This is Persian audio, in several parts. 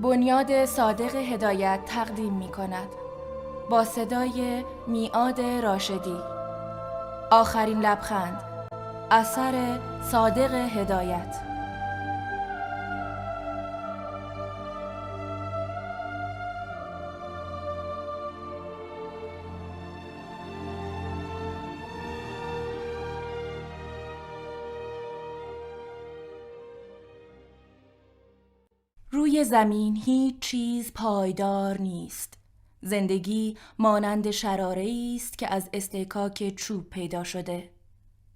بنیاد صادق هدایت تقدیم می کند. با صدای میاد راشدی. آخرین لبخند. اثر صادق هدایت. زمین هیچ چیز پایدار نیست. زندگی مانند شراره است که از استکاک چوب پیدا شده.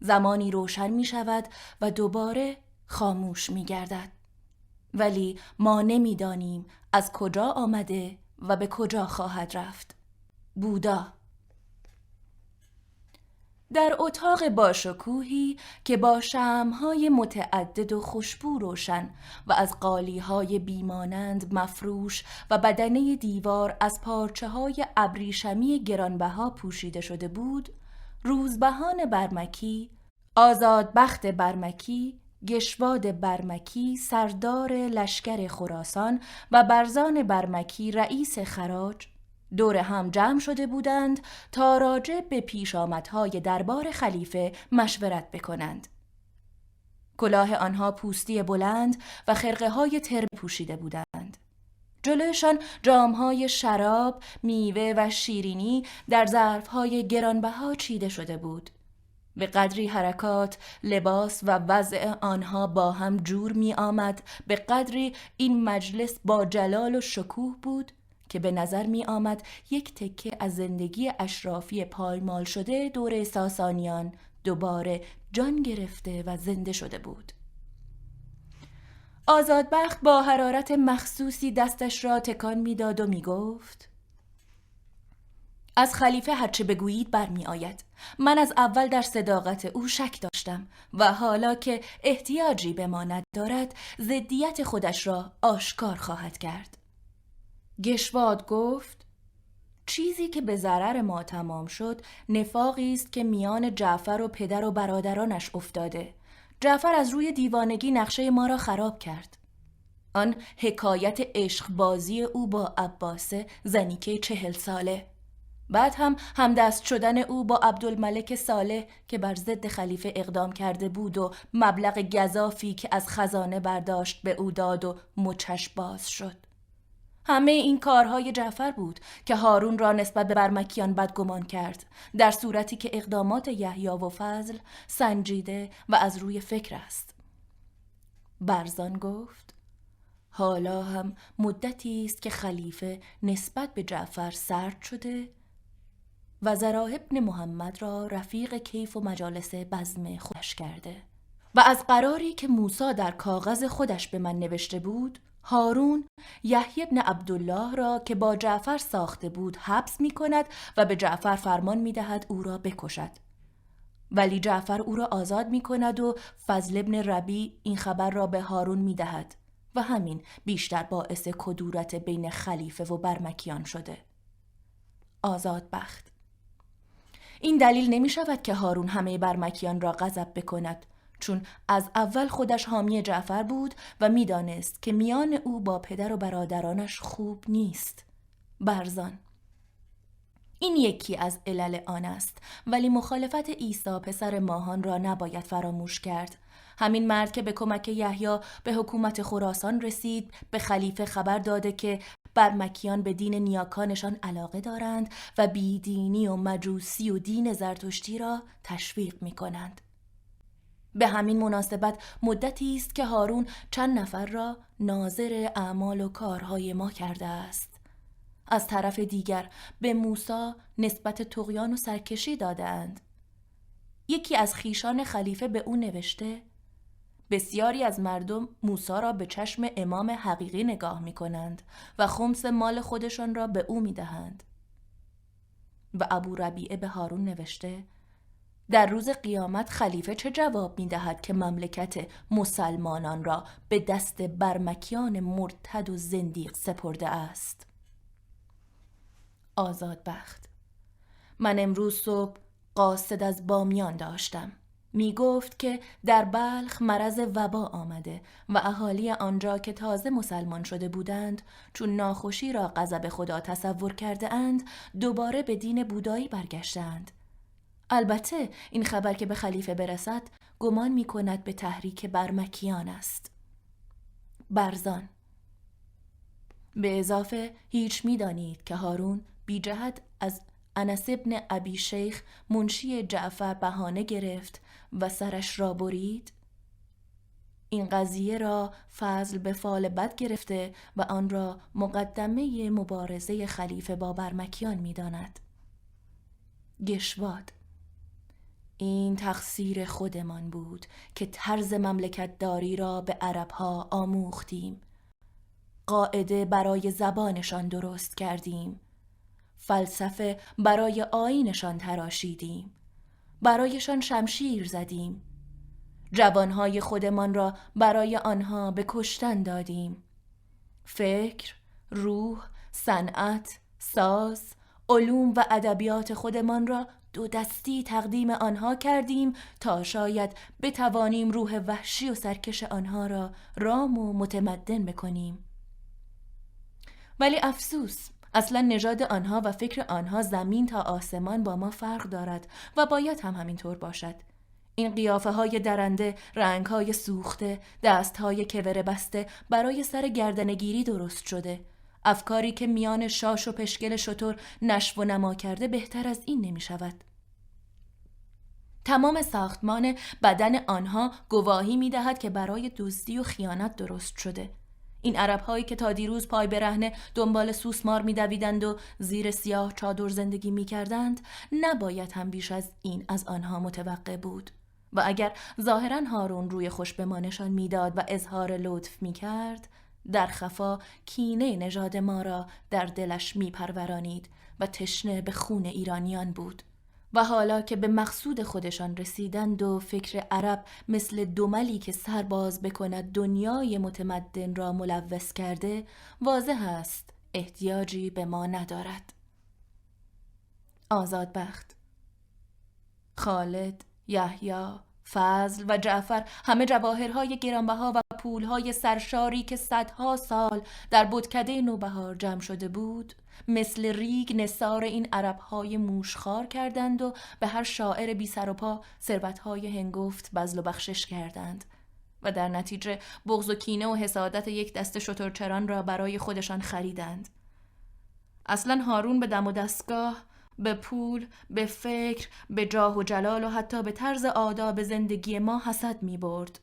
زمانی روشن می شود و دوباره خاموش می گردد. ولی ما نمی‌دانیم از کجا آمده و به کجا خواهد رفت. بودا در اتاق باشکوهی که با شمهای متعدد و خوشبو روشن و از قالیهای بیمانند مفروش و بدنه دیوار از پارچه های ابریشمی گرانبها پوشیده شده بود روزبهان برمکی آزادبخت برمکی گشواد برمکی سردار لشکر خراسان و برزان برمکی رئیس خراج دور هم جمع شده بودند تا راجع به پیش آمدهای دربار خلیفه مشورت بکنند. کلاه آنها پوستی بلند و خرقه های تر پوشیده بودند. جلوشان جامهای شراب، میوه و شیرینی در ظرفهای گرانبها چیده شده بود. به قدری حرکات، لباس و وضع آنها با هم جور می آمد به قدری این مجلس با جلال و شکوه بود که به نظر می آمد یک تکه از زندگی اشرافی پایمال شده دور ساسانیان دوباره جان گرفته و زنده شده بود. آزادبخت با حرارت مخصوصی دستش را تکان می‌داد و می گفت از خلیفه هرچه بگویید برمی آید. من از اول در صداقت او شک داشتم و حالا که احتیاجی به ما ندارد زدیت خودش را آشکار خواهد کرد. گشواد گفت چیزی که به ضرر ما تمام شد نفاقی است که میان جعفر و پدر و برادرانش افتاده. جعفر از روی دیوانگی نقشه ما را خراب کرد. آن حکایت عشق بازی او با عباسه زنیکه چهل ساله. بعد هم همدست شدن او با عبدالملک صالح که بر ضد خلیفه اقدام کرده بود و مبلغ گذافی که از خزانه برداشت به او داد و مچش باز شد. همه این کارهای جعفر بود که هارون را نسبت به برمکیان بدگمان کرد در صورتی که اقدامات یحیی و فضل سنجیده و از روی فکر است. برزان گفت حالا هم مدتی است که خلیفه نسبت به جعفر سرد شده و زراح ابن محمد را رفیق کیف و مجالس بزم خودش کرده و از قراری که موسی در کاغذ خودش به من نوشته بود هارون یحیی ابن عبدالله را که با جعفر ساخته بود حبس می کند و به جعفر فرمان می دهد او را بکشد. ولی جعفر او را آزاد می کند و فضل ابن ربی این خبر را به هارون می دهد و همین بیشتر باعث کدورت بین خلیفه و برمکیان شده. آزاد بخت این دلیل نمی شود که هارون همه برمکیان را غضب بکند چون از اول خودش حامی جعفر بود و می‌دانست که میان او با پدر و برادرانش خوب نیست. برزان این یکی از علل آن است ولی مخالفت عیسی پسر ماهان را نباید فراموش کرد. همین مرد که به کمک یحیی به حکومت خراسان رسید به خلیفه خبر داده که برمکیان به دین نیاکانشان علاقه دارند و بیدینی و مجوسی و دین زرتشتی را تشویق می کنند. به همین مناسبت مدتی است که هارون چند نفر را ناظر اعمال و کارهای ما کرده است از طرف دیگر به موسا نسبت تقیان و سرکشی دادهاند یکی از خیشان خلیفه به او نوشته بسیاری از مردم موسا را به چشم امام حقیقی نگاه می کنند و خمس مال خودشان را به او می دهند. و ابو ربیعه به هارون نوشته در روز قیامت خلیفه چه جواب می دهد که مملکت مسلمانان را به دست برمکیان مرتد و زندیق سپرده است؟ آزاد بخت. من امروز صبح قاصد از بامیان داشتم. می گفت که در بلخ مرض وبا آمده و اهالی آنجا که تازه مسلمان شده بودند چون ناخوشی را غضب خدا تصور کرده اند دوباره به دین بودایی برگشتند. البته این خبر که به خلیفه برسد گمان می کند به تحریک برمکیان است. برزان به اضافه هیچ می دانید که هارون بی جهت از انس ابن ابی شیخ منشی جعفر بهانه گرفت و سرش را برید این قضیه را فضل به فال بد گرفته و آن را مقدمه مبارزه خلیفه با برمکیان می داند. گشواد این تقصیر خودمان بود که طرز مملکت داری را به عربها آموختیم. قاعده برای زبانشان درست کردیم. فلسفه برای آینشان تراشیدیم. برایشان شمشیر زدیم. جوانهای خودمان را برای آنها به کشتن دادیم. فکر، روح، صنعت، ساز، علوم و ادبیات خودمان را دو دستی تقدیم آنها کردیم تا شاید بتوانیم روح وحشی و سرکش آنها را رام و متمدن بکنیم. ولی افسوس اصلا نژاد آنها و فکر آنها زمین تا آسمان با ما فرق دارد و باید هم همینطور باشد. این قیافه های درنده، رنگ های سوخته، دست های کور بسته برای سر گردنگیری درست شده. افکاری که میان شاش و پشکل شطور نشو و نما کرده بهتر از این نمی شود. تمام ساختمان بدن آنها گواهی می دهد که برای دزدی و خیانت درست شده. این عرب هایی که تا دیروز پای برهنه دنبال سوسمار میدویدند و زیر سیاه چادر زندگی می‌کردند نباید هم بیش از این از آنها متوقع بود و اگر ظاهرا هارون روی خوش به ما نشان می‌داد و اظهار لطف می‌کرد در خفا کینه نژاد ما را در دلش میپرورانید و تشنه به خون ایرانیان بود. و حالا که به مقصود خودشان رسیدند و فکر عرب مثل دوملی که سرباز بکند دنیای متمدن را ملوث کرده واضح است احتیاجی به ما ندارد. آزاد بخت. خالد یحیی فضل و جعفر همه جواهرهای گرانبها و پولهای سرشاری که صدها سال در بدکده نوبهار جمع شده بود مثل ریگ نصار این عربهای موشخار کردند و به هر شاعر بی سر و پا ثروتهای هنگفت بزل و بخشش کردند. و در نتیجه بغض و کینه و حسادت یک دست شترچران را برای خودشان خریدند. اصلا هارون به دم و دستگاه به پول، به فکر، به جاه و جلال و حتی به طرز آداب زندگی ما حسد می برد.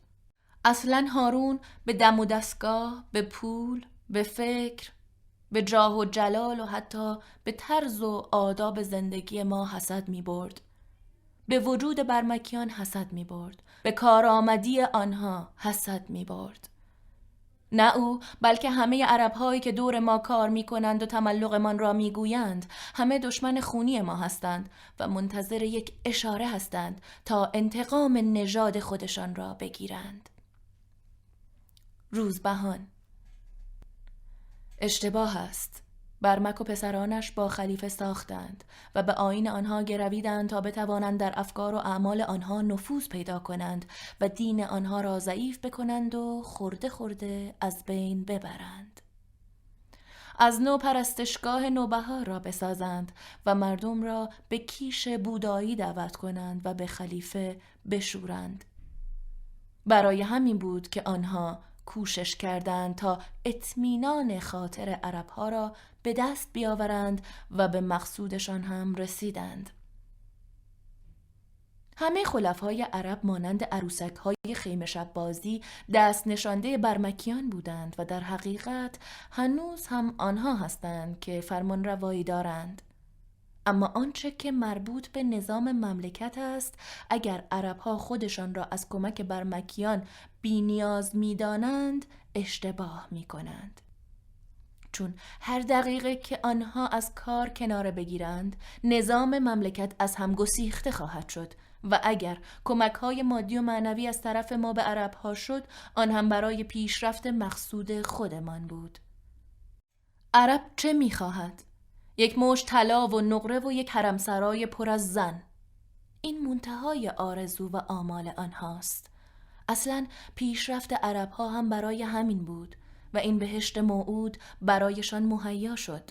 اصلا هارون به دم و دستگاه، به پول، به فکر، به جاه و جلال و حتی به طرز و آداب زندگی ما حسد می برد. به وجود برمکیان حسد می برد. به کارآمدی آنها حسد می برد. نه او بلکه همه عرب هایی که دور ما کار می کنند و تملقمان را می گویند همه دشمن خونی ما هستند و منتظر یک اشاره هستند تا انتقام نژاد خودشان را بگیرند. روزبهان. اشتباه است. برمک و پسرانش با خلیفه ساختند و به آین آنها گرویدند تا بتوانند در افکار و اعمال آنها نفوذ پیدا کنند و دین آنها را ضعیف بکنند و خورده خورده از بین ببرند. از نو پرستشگاه نوبهار را بسازند و مردم را به کیش بودایی دعوت کنند و به خلیفه بشورند. برای همین بود که آنها کوشش کردند تا اطمینان خاطر عربها را به دست بیاورند و به مقصودشان هم رسیدند. همه خلفای عرب مانند عروسک های خیمه شب بازی دست نشانده برمکیان بودند و در حقیقت هنوز هم آنها هستند که فرمان روایی دارند. اما آنچه که مربوط به نظام مملکت است اگر عربها خودشان را از کمک برمکیان بینیاز می‌دانند اشتباه می کنند. چون هر دقیقه که آنها از کار کناره بگیرند نظام مملکت از هم گسیخته خواهد شد. و اگر کمک های مادی و معنوی از طرف ما به عرب ها شد آن هم برای پیشرفت مقصود خودمان بود. عرب چه می‌خواهد؟ یک مش طلا و نقره و یک حرمسرای پر از زن. این منتهای آرزو و آمال آنهاست. اصلا پیشرفت عرب ها هم برای همین بود. و این بهشت موعود برایشان مهیا شد.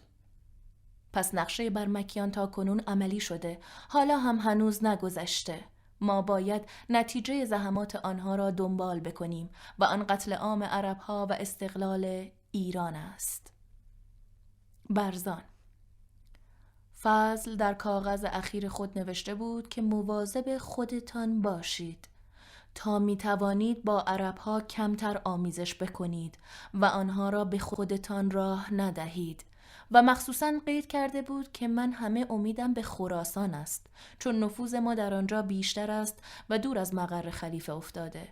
پس نقشه برمکیان تا کنون عملی شده. حالا هم هنوز نگذشته. ما باید نتیجه زحمات آنها را دنبال بکنیم و آن قتل عام عرب ها و استقلال ایران است. برزان. فضل در کاغذ اخیر خود نوشته بود که مواظب خودتان باشید. تا می توانید با عرب ها کمتر آمیزش بکنید و آنها را به خودتان راه ندهید. و مخصوصا قید کرده بود که من همه امیدم به خراسان است چون نفوذ ما در آنجا بیشتر است و دور از مقر خلیفه افتاده.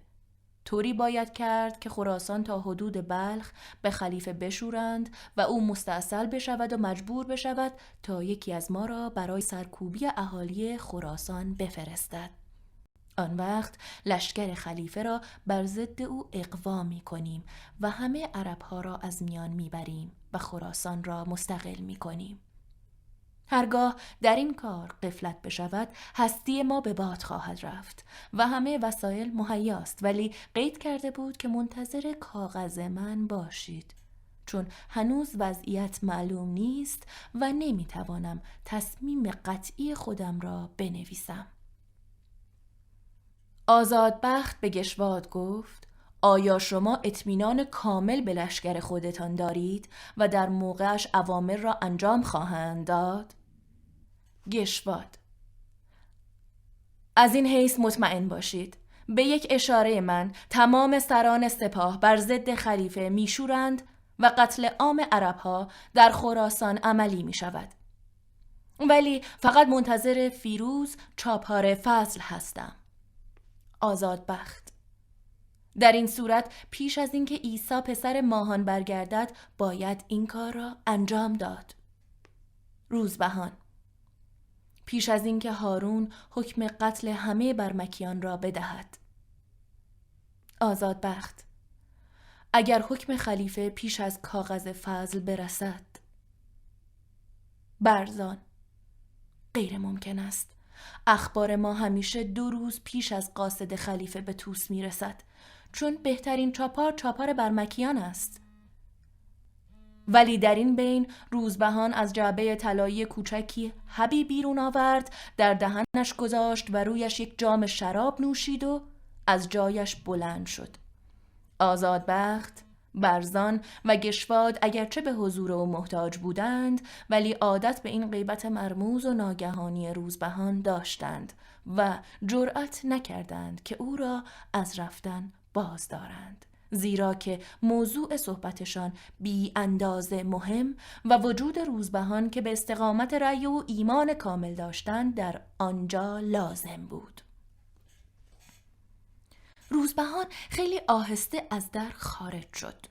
طوری باید کرد که خراسان تا حدود بلخ به خلیفه بشورند و او مستاصل بشود و مجبور بشود تا یکی از ما را برای سرکوبی اهالی خراسان بفرستد. آن وقت لشکر خلیفه را بر ضد او اقوا می کنیم و همه عرب ها را از میان می بریم و خراسان را مستقل می کنیم. هرگاه در این کار قفلت بشود هستی ما به باد خواهد رفت و همه وسایل مهیاست ولی قید کرده بود که منتظر کاغذ من باشید چون هنوز وضعیت معلوم نیست و نمی‌توانم تصمیم قطعی خودم را بنویسم آزادبخت به گشواد گفت آیا شما اطمینان کامل به لشکر خودتان دارید و در موقعش اوامر را انجام خواهند داد؟ گشواد از این حیث مطمئن باشید به یک اشاره من تمام سران سپاه بر ضد خلیفه میشورند و قتل عام عربها در خراسان عملی می شود. ولی فقط منتظر فیروز چاپار فصل هستم. آزادبخت. در این صورت پیش از اینکه عیسی پسر ماهان برگردد باید این کار را انجام داد. روزبهان پیش از اینکه هارون حکم قتل همه برمکیان را بدهد. آزادبخت اگر حکم خلیفه پیش از کاغذ فضل برسد. برزان غیر ممکن است. اخبار ما همیشه دو روز پیش از قاصد خلیفه به توس می‌رسد. چون بهترین چاپار چاپار برمکیان است. ولی در این بین روزبهان از جعبه طلایی کوچکی حبی بیرون آورد در دهنش گذاشت و رویش یک جام شراب نوشید و از جایش بلند شد. آزادبخت برزان و گشواد اگرچه به حضور او محتاج بودند ولی عادت به این غیبت مرموز و ناگهانی روزبهان داشتند و جرأت نکردند که او را از رفتن باز دارند زیرا که موضوع صحبتشان بی اندازه مهم و وجود روزبهان که به استقامت رأی و ایمان کامل داشتند در آنجا لازم بود. روزبهان خیلی آهسته از در خارج شد.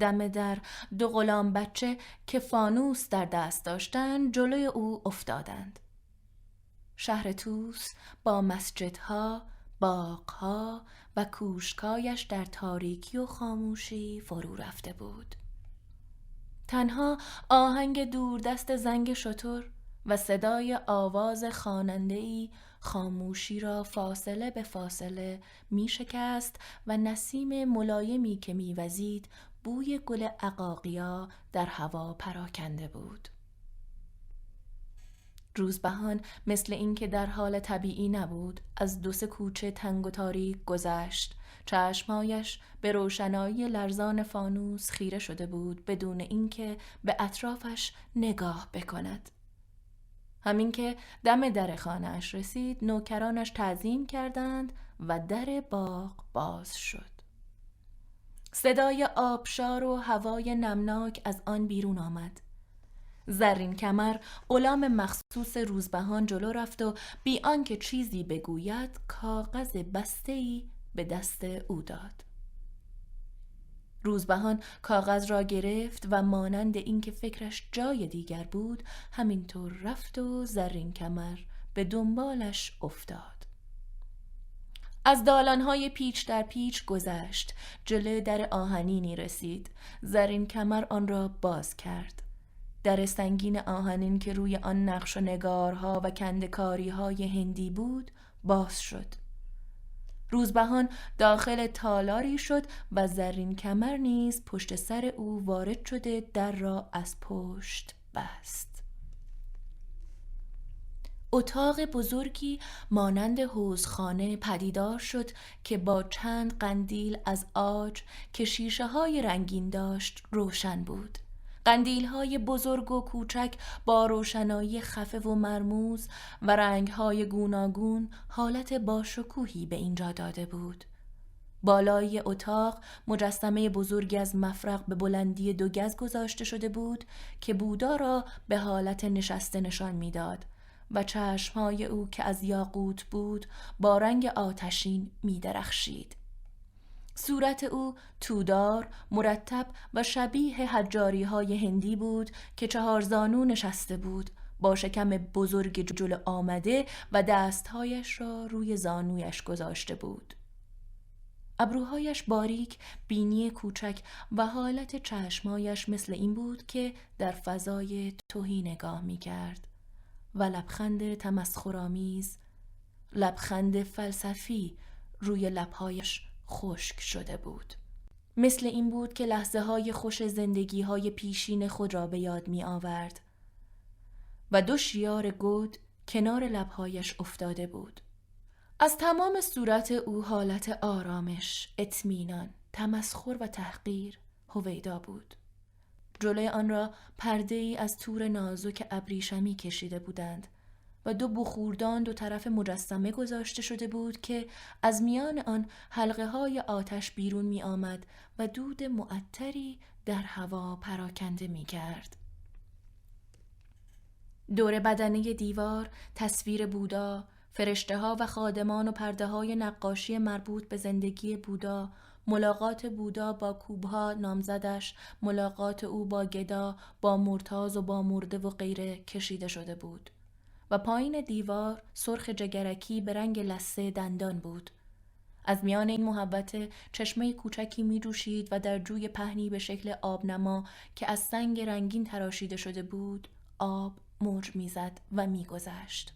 دم در دو غلام بچه که فانوس در دست داشتند جلوی او افتادند. شهر توس با مسجدها، باغها و کوشکایش در تاریکی و خاموشی فرو رفته بود. تنها آهنگ دوردست زنگ شطور و صدای آواز خانندهی خاموشی را فاصله به فاصله می شکست و نسیم ملایمی که می وزید بوی گل عقاقیا در هوا پراکنده بود. روزبهان مثل اینکه در حال طبیعی نبود از دو سه کوچه تنگ و تاریک گذشت چشمهایش به روشنایی لرزان فانوس خیره شده بود بدون اینکه به اطرافش نگاه بکند همین که دم در خانهاش رسید نوکرانش تعظیم کردند و در باغ باز شد. صدای آبشار و هوای نمناک از آن بیرون آمد. زرین کمر غلام مخصوص روزبهان جلو رفت و بی آنکه چیزی بگوید کاغذ بسته به دست او داد. روزبهان کاغذ را گرفت و مانند اینکه فکرش جای دیگر بود همینطور رفت و زرین کمر به دنبالش افتاد. از دالانهای پیچ در پیچ گذشت جلو در آهنینی رسید. زرین کمر آن را باز کرد. در سنگین آهنین که روی آن نقش و نگارها و کندکاری های هندی بود باز شد. روزبهان داخل تالاری شد و زرین کمر نیز پشت سر او وارد شده در را از پشت بست. اتاق بزرگی مانند حوزخانه پدیدار شد که با چند قندیل از آج که شیشه های رنگین داشت روشن بود. قندیل های بزرگ و کوچک با روشنایی خفه و مرموز و رنگ های گوناگون حالت باشکوهی به اینجا داده بود. بالای اتاق مجسمه بزرگی از مفرق به بلندی دو گز گذاشته شده بود که بودا را به حالت نشسته نشان می‌داد و چشمهای او که از یاقوت بود با رنگ آتشین می درخشید. صورت او تودار، مرتب و شبیه حجاری های هندی بود که چهار زانو نشسته بود با شکم بزرگ جلو آمده و دستهایش را روی زانویش گذاشته بود. ابروهایش باریک، بینی کوچک و حالت چشمایش مثل این بود که در فضای توهی نگاه می کرد و لبخند تمسخرآمیز، لبخند فلسفی روی لبهایش خشک شده بود. مثل این بود که لحظه های خوش زندگی های پیشین خود را به یاد می آورد و دو شیار گود کنار لبهایش افتاده بود. از تمام صورت او حالت آرامش، اطمینان، تمسخر و تحقیر هویدا بود. جلوی آن را پرده ای از تور نازک ابریشمی کشیده بودند و دو بخوردان دو طرف مجسمه گذاشته شده بود که از میان آن حلقه های آتش بیرون می آمد و دود معطری در هوا پراکنده می کرد. دور بدنه دیوار تصویر بودا، فرشته ها و خادمان و پرده های نقاشی مربوط به زندگی بودا، ملاقات بودا با کوبها نامزدش، ملاقات او با گدا، با مرتاز و با مرده و غیره کشیده شده بود. و پایین دیوار سرخ جگرکی به رنگ لسه دندان بود. از میان این محبت چشمه کوچکی می جوشید و در جوی پهنی به شکل آبنما که از سنگ رنگین تراشیده شده بود آب موج می‌زد و میگذشت.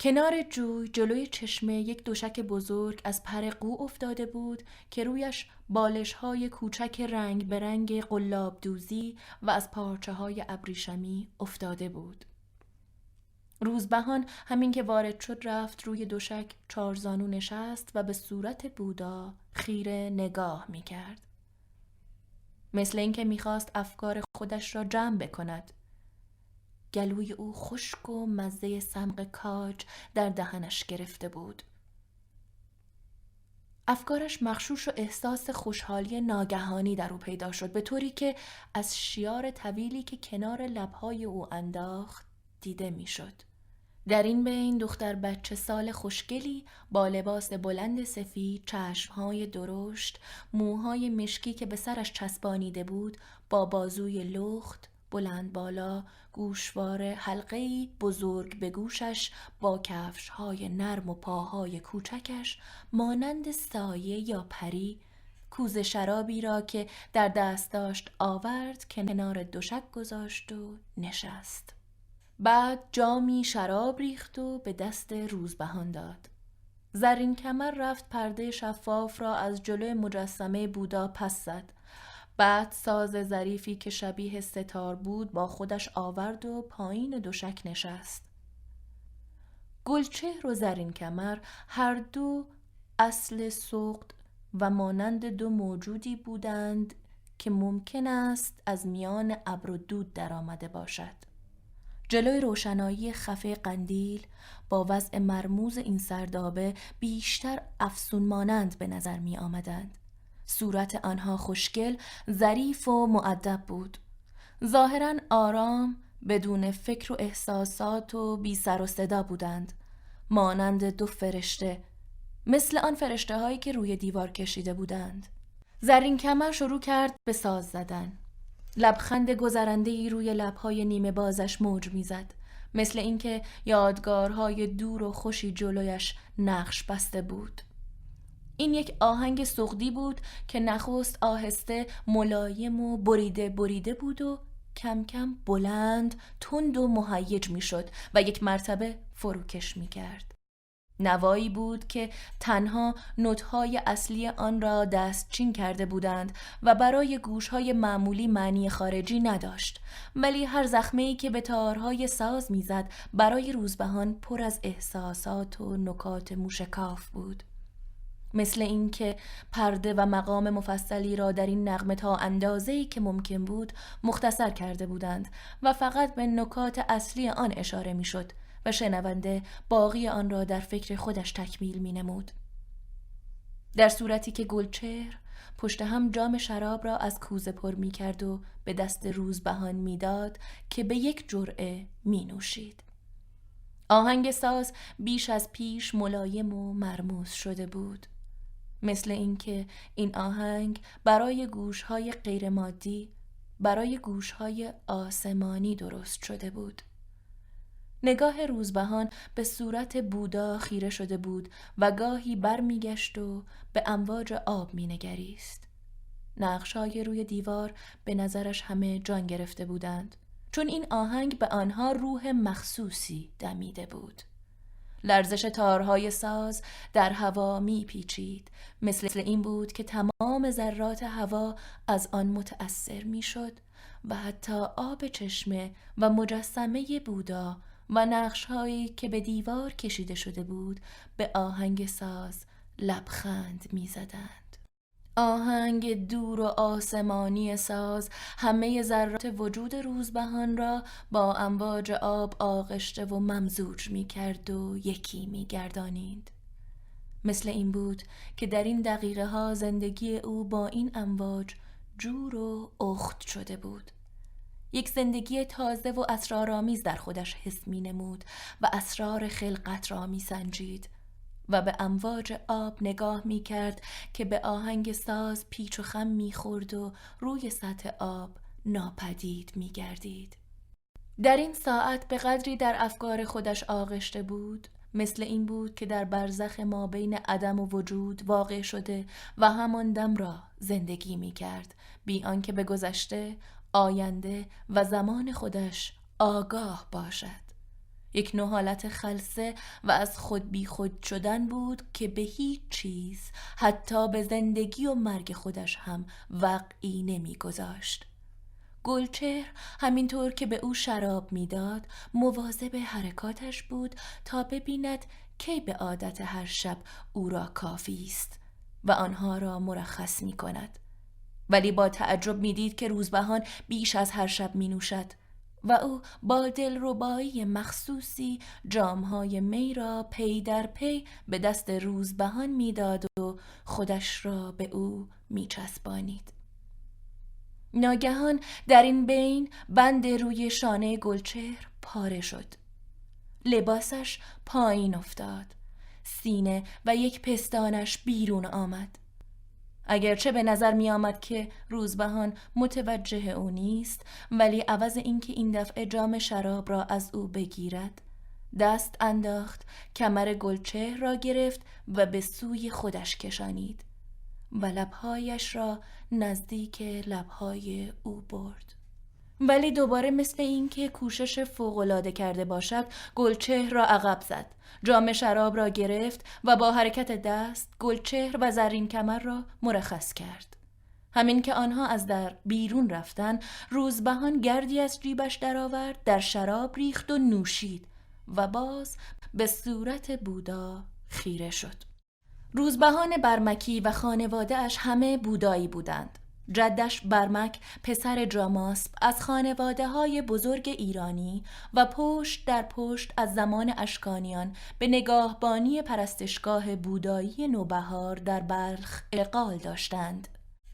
کنار جوی جلوی چشمه یک دوشک بزرگ از پر قو افتاده بود که رویش بالش های کوچک رنگ به رنگ قلاب دوزی و از پارچه های ابریشمی افتاده بود. روزبهان همین که وارد شد رفت روی دوشک چارزانو نشست و به صورت بودا خیره نگاه می کرد. مثل اینکه می‌خواست افکار خودش را جمع بکند. گلوی او خشک و مزه سمق کاج در دهنش گرفته بود. افکارش مخشوش و احساس خوشحالی ناگهانی در او پیدا شد به طوری که از شیار طویلی که کنار لبهای او انداخت دیده می‌شد. در این بین دختر بچه سال خوشگلی با لباس بلند سفید، چشمهای درشت، موهای مشکی که به سرش چسبانیده بود، با بازوی لخت، بلند بالا، گوشوار حلقهی بزرگ به گوشش با کفشهای نرم و پاهای کوچکش مانند سایه یا پری کوز شرابی را که در دست داشت آورد کنار دوشک گذاشت و نشست. بعد جامی شراب ریخت و به دست روزبهان داد. زرین کمر رفت پرده شفاف را از جلوی مجسمه بودا پس زد. بعد ساز ظریفی که شبیه ستار بود با خودش آورد و پایین دوشک نشست. گلچهر و زرین کمر هر دو اصل سوقت و مانند دو موجودی بودند که ممکن است از میان ابر و دود درآمده باشد. جلوی روشنایی خفه قندیل با وضع مرموز این سردابه بیشتر افسون مانند به نظر می آمدند. صورت آنها خوشگل، ظریف و معدب بود. ظاهرا آرام، بدون فکر و احساسات و بی سر و صدا بودند. مانند دو فرشته، مثل آن فرشته هایی که روی دیوار کشیده بودند. زرین کمر شروع کرد به ساز زدن. لبخند گذرنده ای روی لبهای نیمه بازش موج می‌زد مثل اینکه یادگارهای دور و خوشی جلویش نقش بسته بود این یک آهنگ سغدی بود که نخست آهسته ملایم و بریده بریده بود و کم کم بلند تند و مهیج می‌شد و یک مرتبه فروکش می کرد. نوایی بود که تنها نوتهای اصلی آن را دستچین کرده بودند و برای گوشهای معمولی معنی خارجی نداشت. ولی هر زخمه که به تارهای ساز می‌زد برای روزبهان پر از احساسات و نکات موشکاف بود. مثل اینکه پرده و مقام مفصلی را در این نغمه تا اندازه‌ای که ممکن بود مختصر کرده بودند و فقط به نکات اصلی آن اشاره می‌شد. و شنونده باقی آن را در فکر خودش تکمیل می نمود. در صورتی که گلچهر پشت هم جام شراب را از کوزه پر می کرد و به دست روزبهان می‌داد که به یک جرعه می نوشید. آهنگ ساز بیش از پیش ملایم و مرموز شده بود. مثل اینکه این آهنگ برای گوشهای غیرمادی برای گوشهای آسمانی درست شده بود. نگاه روزبهان به صورت بودا خیره شده بود و گاهی برمیگشت و به امواج آب مینگریست. نقشهای روی دیوار به نظرش همه جان گرفته بودند چون این آهنگ به آنها روح مخصوصی دمیده بود. لرزش تارهای ساز در هوا میپیچید مثل این بود که تمام ذرات هوا از آن متأثر می‌شد و حتی آب چشمه و مجسمه بودا و نقشهایی که به دیوار کشیده شده بود به آهنگ ساز لبخند می‌زدند. آهنگ دور و آسمانی ساز همه ذرات وجود روزبهان را با امواج آب آغشته و ممزوج می کرد و یکی می گردانید. مثل این بود که در این دقیقه ها زندگی او با این امواج جور و اخت شده بود. یک زندگی تازه و اسرارآمیز در خودش حس می نمود و اسرار خلقت را می سنجید و به امواج آب نگاه می کرد که به آهنگ ساز پیچ و خم می خورد و روی سطح آب ناپدید می گردید. در این ساعت به قدری در افکار خودش آغشته بود مثل این بود که در برزخ ما بین عدم و وجود واقع شده و همان دم را زندگی می کرد بی آنکه به گذشته آینده و زمان خودش آگاه باشد یک نوع حالت خلصه و از خود بی خود شدن بود که به هیچ چیز حتی به زندگی و مرگ خودش هم وقعی نمیگذاشت. گلچهر همینطور که به او شراب می‌داد مواظب حرکاتش بود تا ببیند کی به عادت هر شب او را کافی است و آنها را مرخص می کند. ولی با تعجب می‌دید که روزبهان بیش از هر شب می نوشد و او با دلربایی مخصوصی جامهای می را پی در پی به دست روزبهان می‌داد و خودش را به او میچسبانید. ناگهان در این بین بند روی شانه گلچهر پاره شد. لباسش پایین افتاد. سینه و یک پستانش بیرون آمد. اگرچه به نظر می آمد که روزبهان متوجه او نیست ولی عوض اینکه این دفعه جام شراب را از او بگیرد دست انداخت کمر گلچه را گرفت و به سوی خودش کشانید و لبهایش را نزدیک لبهای او برد. ولی دوباره مثل اینکه کوشش فوقالعاده کرده باشد گلچهر را عقب زد. جام شراب را گرفت و با حرکت دست گلچهر و زرین کمر را مرخص کرد. همین که آنها از در بیرون رفتن روزبهان گردی از جیبش درآورد در شراب ریخت و نوشید و باز به صورت بودا خیره شد. روزبهان برمکی و خانواده اش همه بودایی بودند. جدش برمک پسر جاماسب از خانواده های بزرگ ایرانی و پشت در پشت از زمان اشکانیان به نگاهبانی پرستشگاه بودایی نوبهار در بلخ اقال داشتند.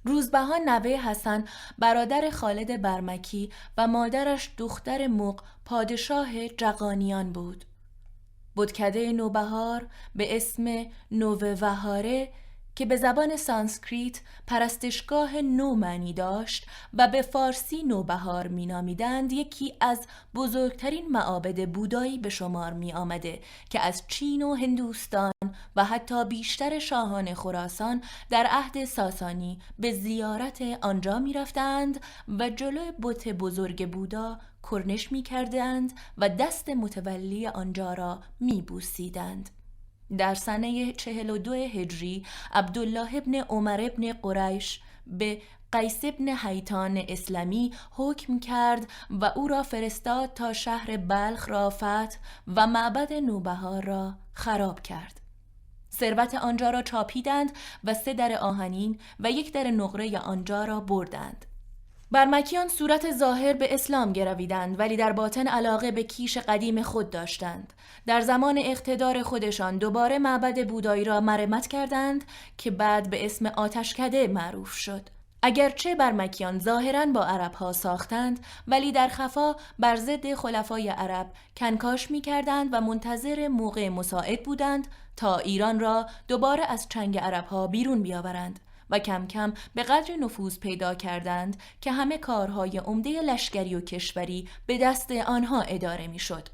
روزبهان نوه حسن برادر خالد برمکی و مادرش دختر مق پادشاه جقانیان بود. بدکده نوبهار به اسم نووهاره که به زبان سانسکریت پرستشگاه نو معنی داشت و به فارسی نوبهار مینامیدند یکی از بزرگترین معابد بودایی به شمار می آمده که از چین و هندوستان و حتی بیشتر شاهان خراسان در عهد ساسانی به زیارت آنجا می رفتند و جلو بت بزرگ بودا کرنش می کردند و دست متولی آنجا را می بوسیدند. در سنه 42 هجری عبدالله ابن عمر ابن قریش به قیس ابن حیتان اسلامی حکم کرد و او را فرستاد تا شهر بلخ را فتح و معبد نوبهار را خراب کرد. ثروت آنجا را چاپیدند و سه در آهنین و یک در نقره آنجا را بردند. برمکیان صورت ظاهر به اسلام گرویدند ولی در باطن علاقه به کیش قدیم خود داشتند. در زمان اقتدار خودشان دوباره معبد بودایی را مرمت کردند که بعد به اسم آتشکده معروف شد. اگرچه برمکیان ظاهرا با عرب ها ساختند ولی در خفا بر ضد خلفای عرب کنکاش می کردند و منتظر موقع مساعد بودند تا ایران را دوباره از چنگ عرب ها بیرون بیاورند. و کم کم به قدر نفوذ پیدا کردند که همه کارهای عمده لشکری و کشوری به دست آنها اداره می‌شد.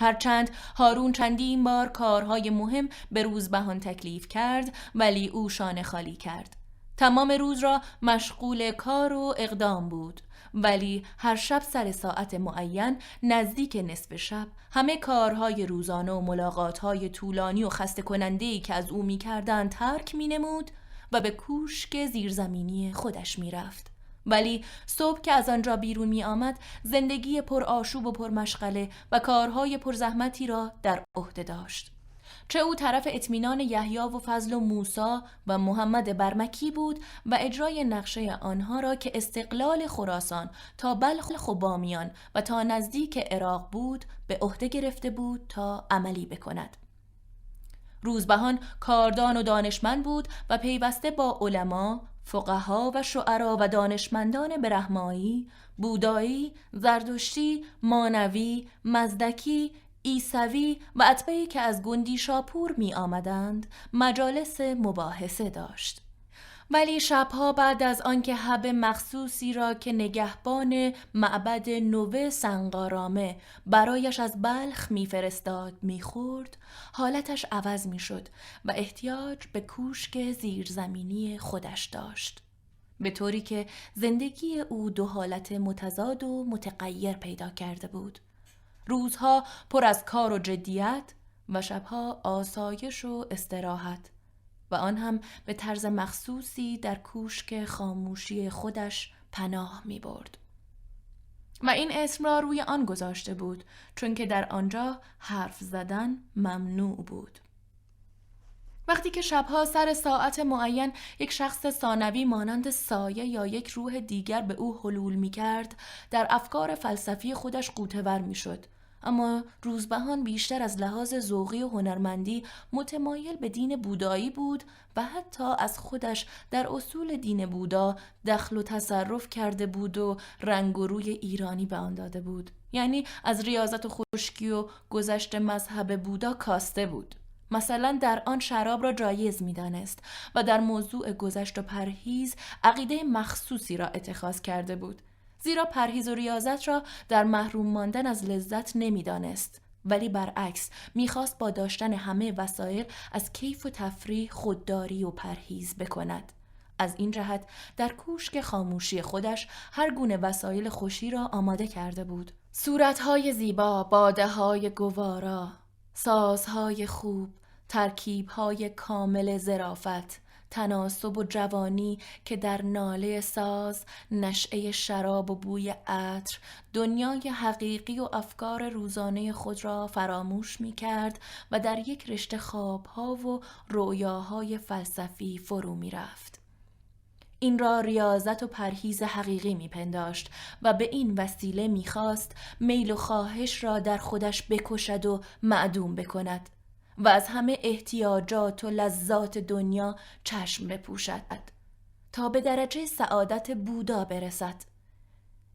هرچند هارون چندین بار کارهای مهم به روزبهان تکلیف کرد ولی او شانه خالی کرد. تمام روز را مشغول کار و اقدام بود ولی هر شب سر ساعت معین نزدیک نصف شب همه کارهای روزانه و ملاقاتهای طولانی و خسته کننده که از او می ترک می نمود و به کوشک زیرزمینی خودش می‌رفت. ولی صبح که از آنجا بیرون می آمد زندگی پر آشوب و پر مشغله و کارهای پر زحمتی را در عهده داشت. چه او طرف اطمینان یحیی و فضل و موسا و محمد برمکی بود و اجرای نقشه آنها را که استقلال خراسان تا بلخ و بامیان و تا نزدیک عراق بود به عهده گرفته بود تا عملی بکند. روزبهان کاردان و دانشمند بود و پیوسته با علما، فقها و شعرا و دانشمندان برهمایی، بودایی، زردشتی، مانوی، مزدکی، ایسوی و اطبعی که از گندی شاپور می آمدند مجالس مباحثه داشت. ولی شبها بعد از آنکه حب مخصوصی را که نگهبان معبد نوه سنگارامه برایش از بلخ میفرستاد می‌خورد حالتش عوض می‌شد و احتیاج به کوشک زیرزمینی خودش داشت. به طوری که زندگی او دو حالت متضاد و متغیر پیدا کرده بود. روزها پر از کار و جدیت و شبها آسایش و استراحت. و آن هم به طرز مخصوصی در کوشک خاموشی خودش پناه می برد. و این اسم را روی آن گذاشته بود چون که در آنجا حرف زدن ممنوع بود. وقتی که شبها سر ساعت معین یک شخص ثانوی مانند سایه یا یک روح دیگر به او حلول می کرد در افکار فلسفی خودش قوتور می شد اما روزبهان بیشتر از لحاظ ذوقی و هنرمندی متمایل به دین بودایی بود و حتی از خودش در اصول دین بودا دخل و تصرف کرده بود و رنگ و روی ایرانی به آن داده بود. یعنی از ریاضت و خشکی و گذشت مذهب بودا کاسته بود. مثلا در آن شراب را جایز می‌دانست و در موضوع گذشت و پرهیز عقیده مخصوصی را اتخاذ کرده بود. زیرا پرهیز و ریاضت را در محروم ماندن از لذت نمی‌دانست. ولی برعکس می‌خواست با داشتن همه وسایل از کیف و تفریح خودداری و پرهیز بکند. از این جهت در کوشک خاموشی خودش هر گونه وسایل خوشی را آماده کرده بود. صورتهای زیبا، باده های گوارا، سازهای خوب، ترکیبهای کامل زرافت، تناسب و جوانی که در ناله ساز نشعه شراب و بوی عطر دنیای حقیقی و افکار روزانه خود را فراموش می کرد و در یک رشته خوابها و رویاهای فلسفی فرو می رفت. این را ریاضت و پرهیز حقیقی میپنداشت و به این وسیله می‌خواست میل و خواهش را در خودش بکشد و معدوم بکند و از همه احتیاجات و لذات دنیا چشم بپوشد تا به درجه سعادت بودا برسد.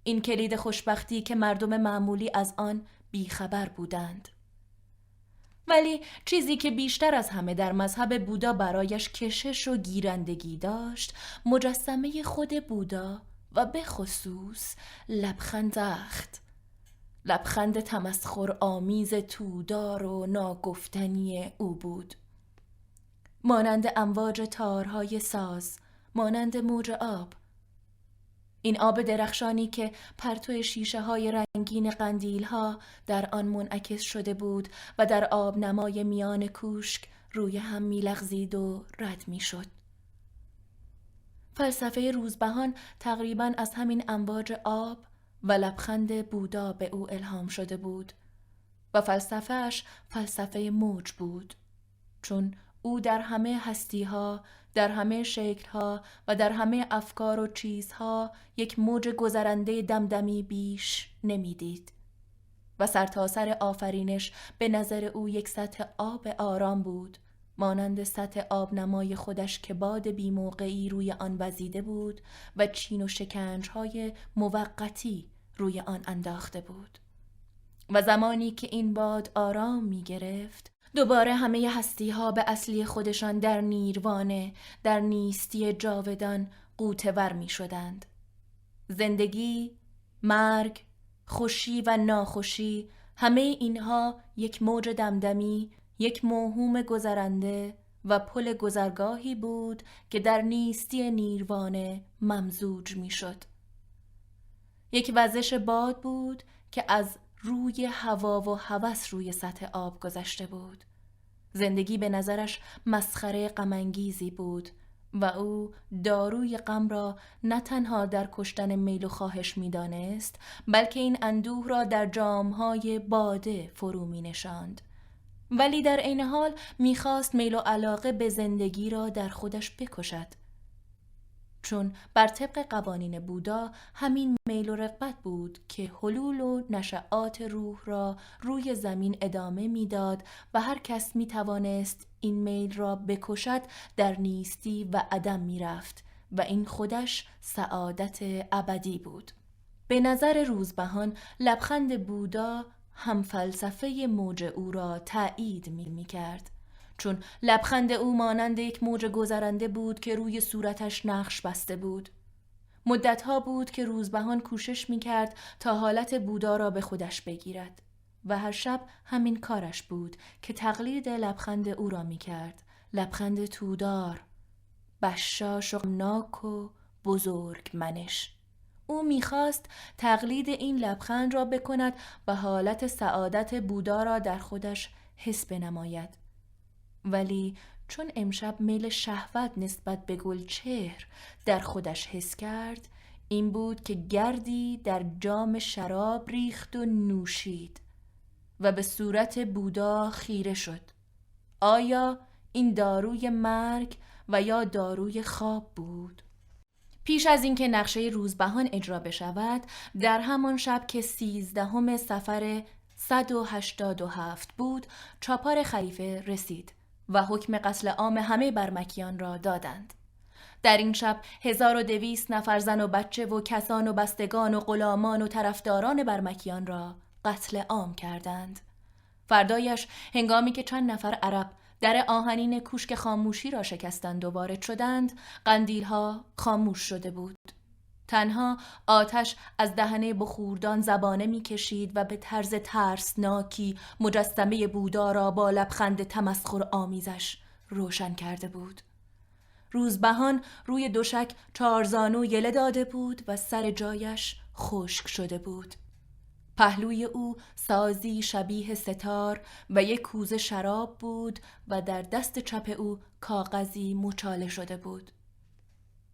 این کلید خوشبختی که مردم معمولی از آن بیخبر بودند. ولی چیزی که بیشتر از همه در مذهب بودا برایش کشش و گیرندگی داشت مجسمه خود بودا و به خصوص لبخند اخت لبخند تمسخر آمیز تودار و ناگفتنی او بود مانند امواج تارهای ساز مانند موج آب این آب درخشانی که پرتو شیشه های رنگین قندیل ها در آن منعکس شده بود و در آب نمای میان کوشک روی هم میلغزید و رد می‌شد. فلسفه روزبهان تقریبا از همین امواج آب و لبخند بودا به او الهام شده بود و فلسفهش فلسفه موج بود چون او در همه هستیها در همه شکلها و در همه افکار و چیزها یک موج گذرنده دمدمی بیش نمی‌دید و سرتاسر سر آفرینش به نظر او یک سطح آب آرام بود مانند سطح آب نمای خودش که باد بیموقعی روی آن وزیده بود و چین و شکنجهای موقتی روی آن انداخته بود و زمانی که این باد آرام می گرفت دوباره همه هستی ها به اصلی خودشان در نیروانه در نیستی جاودان قوتور می شدند. زندگی، مرگ، خوشی و ناخوشی همه اینها یک موج دمدمی، یک موهوم گذرنده و پل گذرگاهی بود که در نیستی نیروانه ممزوج می شد. یک وزش باد بود که از روی هوا و هوس روی سطح آب گذشته بود زندگی به نظرش مسخره غمانگیزی بود و او داروی غم را نه تنها در کشتن میل و خواهش می‌دانست بلکه این اندوه را در جامهای باده فرو می نشاند. ولی در عین حال می‌خواست میل و علاقه به زندگی را در خودش بکشد چون بر طبق قوانین بودا همین میل و رغبت بود که حلول و نشعات روح را روی زمین ادامه می‌داد و هر کس می توانست این میل را بکشد در نیستی و عدم می‌رفت و این خودش سعادت ابدی بود. به نظر روزبهان لبخند بودا هم فلسفه موج او را تایید می کرد چون لبخند او مانند یک موج گذرنده بود که روی صورتش نقش بسته بود. مدتها بود که روزبهان کوشش می کرد تا حالت بودا را به خودش بگیرد و هر شب همین کارش بود که تقلید لبخند او را می کرد لبخند تودار بشاش و ناک و بزرگ منش. او می‌خواست تقلید این لبخند را بکند و حالت سعادت بودا را در خودش حس بنماید. ولی چون امشب میل شهوت نسبت به گلچهر در خودش حس کرد این بود که گردی در جام شراب ریخت و نوشید و به صورت بودا خیره شد. آیا این داروی مرگ و یا داروی خواب بود؟ پیش از اینکه نقشه روزبهان اجرا بشود در همان شب که سیزدهم سفر 187 بود چاپار خلیفه رسید. و حکم قتل عام همه برمکیان را دادند. در این شب هزار و دویست نفر زن و بچه و کسان و بستگان و غلامان و طرفداران برمکیان را قتل عام کردند. فردایش هنگامی که چند نفر عرب در آهنین کوشک خاموشی را شکستند و وارد شدند قندیلها خاموش شده بود تنها آتش از دهنه بخوردان زبانه می‌کشید و به طرز ترسناکی مجسمه بودا را با لبخند تمسخر آمیزش روشن کرده بود. روزبهان روی دوشک چارزانو یله داده بود و سر جایش خشک شده بود. پهلوی او سازی شبیه ستار و یک کوزه شراب بود و در دست چپ او کاغذی مچاله شده بود.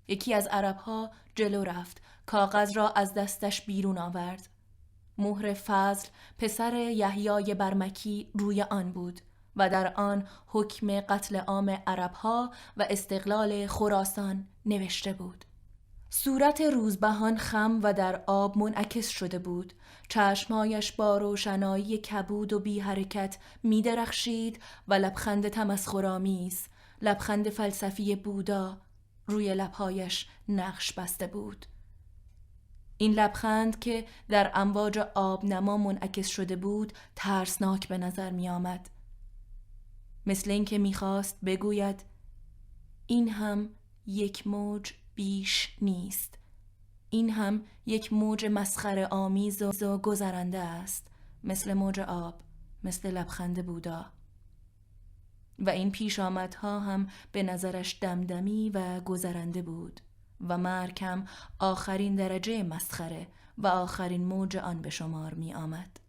یکی از عربها جلو رفت کاغذ را از دستش بیرون آورد. مهر فضل پسر یحیای برمکی روی آن بود و در آن حکم قتل عام عربها و استقلال خراسان نوشته بود. صورت روزبهان خم و در آب منعکس شده بود. چشمهایش با روشنایی کبود و بی حرکت می درخشید و لبخند تمسخرآمیز لبخند فلسفی بودا روی لبهایش نقش بسته بود. این لبخند که در امواج آب نما منعکس شده بود ترسناک به نظر می آمد مثل اینکه می‌خواست بگوید این هم یک موج بیش نیست. این هم یک موج مسخره آمیز و گذرنده است. مثل موج آب مثل لبخند بودا. و این پیش آمدها هم به نظرش دمدمی و گذرنده بود و مرکم آخرین درجه مسخره و آخرین موج آن به شمار می آمد.